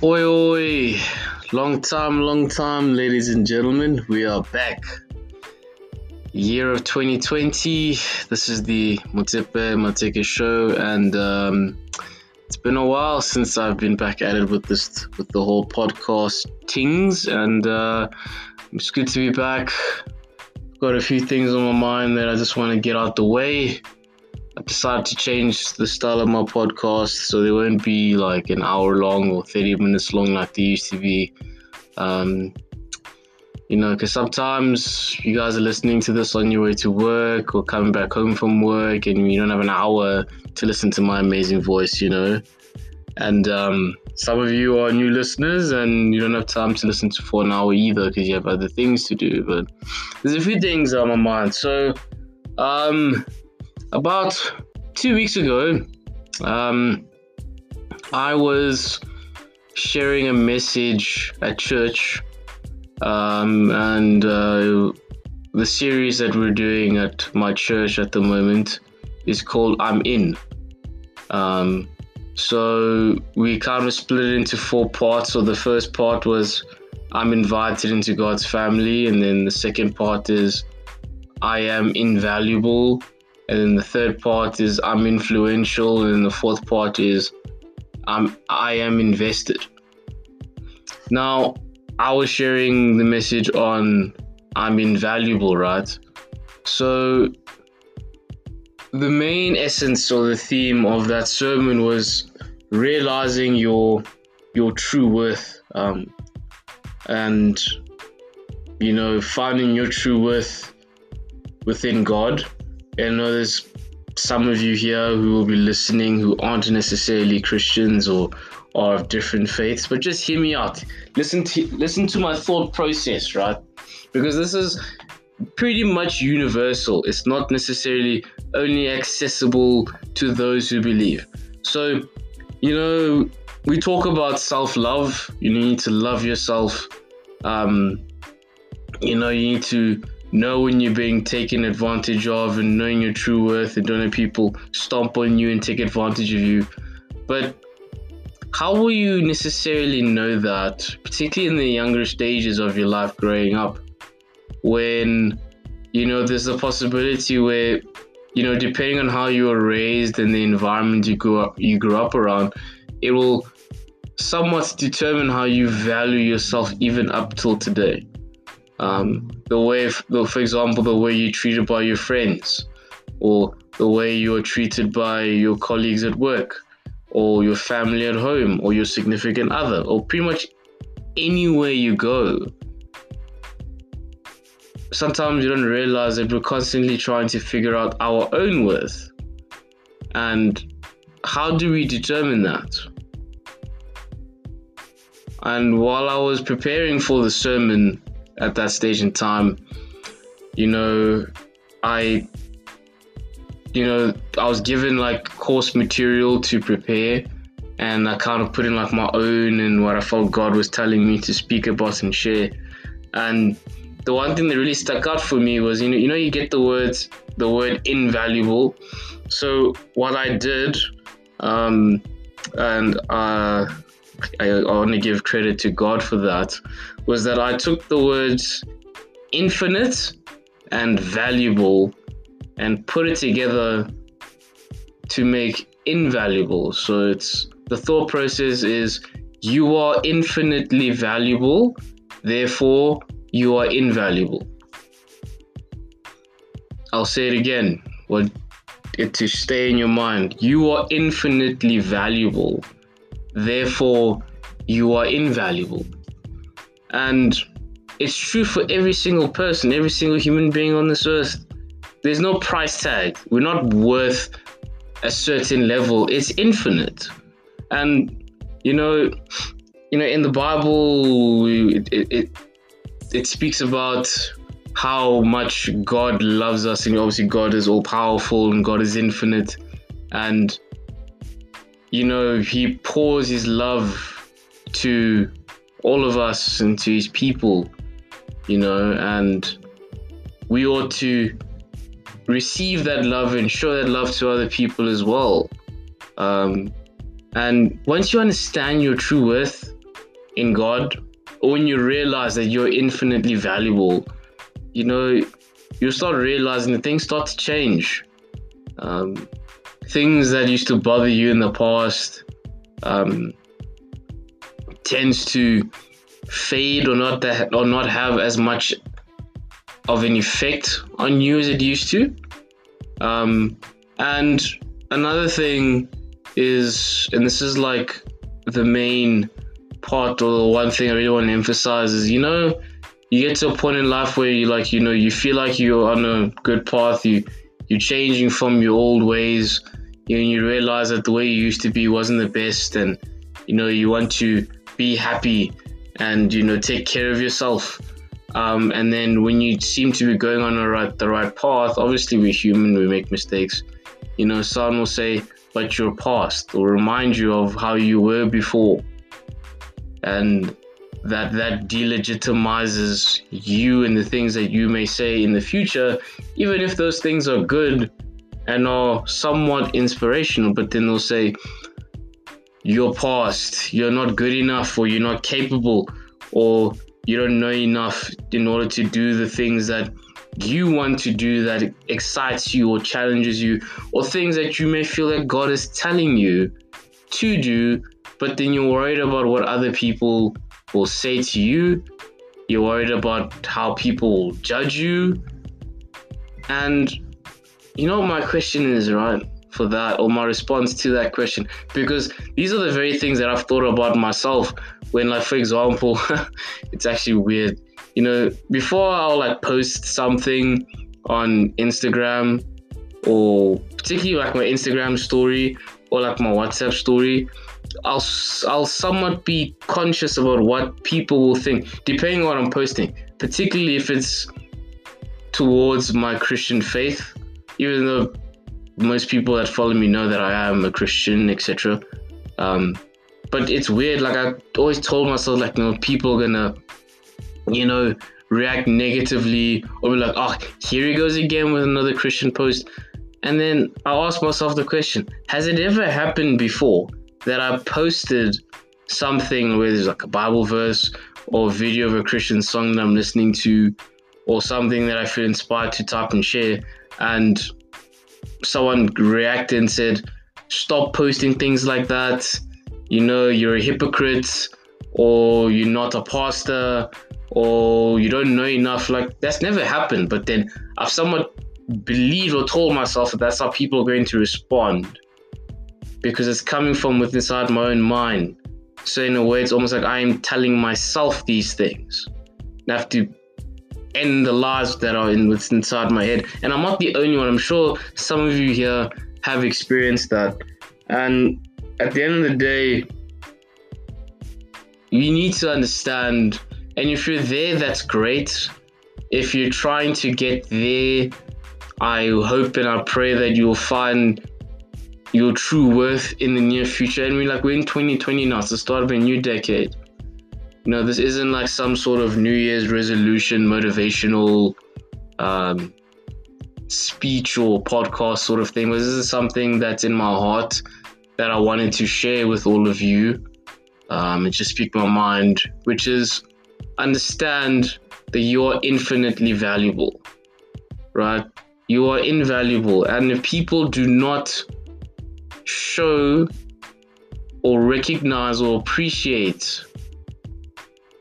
Oi, oi. Long time, long time, ladies and gentlemen. We are back. Year of 2020. This is the Motsepe Mateke show, and um, it's been a while since I've been back at it with this, with the whole podcast things, and uh, it's good to be back. Got a few things on my mind that I just want to get out the way. I decided to change the style of my podcast so they won't be like an hour long or 30 minutes long like they used to be. Um, you know, because sometimes you guys are listening to this on your way to work or coming back home from work and you don't have an hour to listen to my amazing voice, you know. And um, some of you are new listeners and you don't have time to listen to for an hour either because you have other things to do. But there's a few things on my mind. So, um, about two weeks ago, um, I was sharing a message at church, um, and uh, the series that we're doing at my church at the moment is called I'm In. Um, so we kind of split it into four parts. So the first part was I'm invited into God's family, and then the second part is I am invaluable and then the third part is I'm influential, and the fourth part is I'm I am invested. Now, I was sharing the message on I'm invaluable, right? So the main essence or the theme of that sermon was realizing your your true worth um, and you know finding your true worth within God I know there's some of you here who will be listening who aren't necessarily Christians or are of different faiths, but just hear me out. Listen to listen to my thought process, right? Because this is pretty much universal. It's not necessarily only accessible to those who believe. So, you know, we talk about self-love. You need to love yourself. Um, you know, you need to know when you're being taken advantage of and knowing your true worth and don't let people stomp on you and take advantage of you. But how will you necessarily know that, particularly in the younger stages of your life growing up, when you know there's a possibility where you know depending on how you were raised and the environment you grew up you grew up around, it will somewhat determine how you value yourself even up till today. Um, the way, for example, the way you're treated by your friends, or the way you're treated by your colleagues at work, or your family at home, or your significant other, or pretty much anywhere you go. Sometimes you don't realize that we're constantly trying to figure out our own worth. And how do we determine that? And while I was preparing for the sermon, at that stage in time, you know, I, you know, I was given like course material to prepare, and I kind of put in like my own and what I felt God was telling me to speak about and share. And the one thing that really stuck out for me was, you know, you know, you get the words, the word invaluable. So what I did, um, and uh, I, I want to give credit to God for that, was that I took the words infinite and valuable and put it together to make invaluable. So it's the thought process is you are infinitely valuable, therefore you are invaluable. I'll say it again, what it to stay in your mind. You are infinitely valuable, therefore you are invaluable. And it's true for every single person, every single human being on this earth. There's no price tag. We're not worth a certain level. It's infinite. And you know, you know, in the Bible, it, it, it, speaks about how much God loves us, and obviously God is all powerful and God is infinite, and you know He pours His love to all of us and to his people, you know, and we ought to receive that love and show that love to other people as well. Um, and once you understand your true worth, in God, or when you realize that you're infinitely valuable, you know, you start realizing that things start to change. Um, things that used to bother you in the past um, tends to fade or not that, or not have as much of an effect on you as it used to. Um, and another thing is, and this is like the main part or the one thing I really want to emphasize is, you know, you get to a point in life where you like, you know, you feel like you're on a good path. You you're changing from your old ways. You you realize that the way you used to be wasn't the best, and you know you want to be happy and you know take care of yourself. Um, and then when you seem to be going on the right the right path, obviously we're human, we make mistakes. You know, someone will say, "But you're past," will remind you of how you were before, and that that delegitimizes you and the things that you may say in the future, even if those things are good and are somewhat inspirational. But then they'll say, "You're past. You're not good enough, or you're not capable, or you don't know enough in order to do the things that." you want to do that excites you or challenges you, or things that you may feel that God is telling you to do, but then you're worried about what other people will say to you. You're worried about how people will judge you. And you know, my question is, right, for that, or my response to that question, because these are the very things that I've thought about myself when, like, for example, it's actually weird. You know, before I'll like post something on Instagram or particularly like my Instagram story or like my WhatsApp story, I'll I'll somewhat be conscious about what people will think, depending on what I'm posting. Particularly if it's towards my Christian faith, even though most people that follow me know that I am a Christian, etc. Um, but it's weird. Like I always told myself, like you know, people are gonna, you know, react negatively or be like, oh, here he goes again with another Christian post. And then I ask myself the question: Has it ever happened before that I posted something where there's like a Bible verse or a video of a Christian song that I'm listening to or something that I feel inspired to type and share and someone reacted and said, Stop posting things like that. You know, you're a hypocrite or you're not a pastor or you don't know enough. Like that's never happened. But then I've somewhat believed or told myself that that's how people are going to respond because it's coming from within inside my own mind. So in a way, it's almost like I am telling myself these things. I have to end the lies that are in what's inside my head. And I'm not the only one. I'm sure some of you here have experienced that. And at the end of the day, you need to understand. And if you're there, that's great. If you're trying to get there, I hope and I pray that you'll find your true worth in the near future. And we're like, we're in 2020 now, it's the start of a new decade. You know, this isn't like some sort of New Year's resolution, motivational um, speech or podcast sort of thing. This is something that's in my heart that I wanted to share with all of you um, and just speak my mind, which is understand that you are infinitely valuable, right? You are invaluable. And if people do not show or recognize or appreciate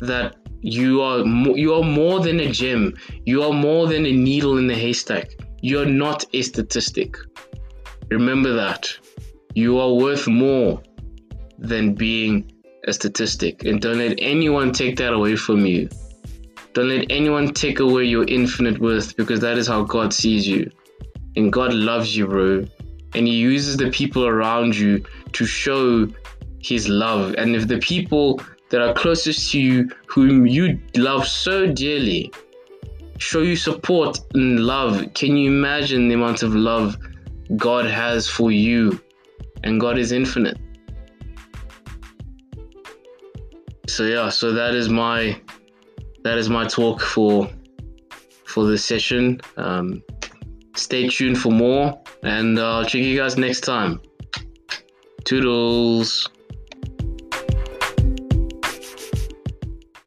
that you are mo- you are more than a gem. You are more than a needle in the haystack. You are not a statistic. Remember that. You are worth more than being a statistic. And don't let anyone take that away from you. Don't let anyone take away your infinite worth because that is how God sees you. And God loves you, bro and he uses the people around you to show his love. And if the people that are closest to you, whom you love so dearly, show you support and love, can you imagine the amount of love God has for you? And God is infinite. So yeah, so that is my that is my talk for for this session. Um, stay tuned for more and I'll check you guys next time. Toodles.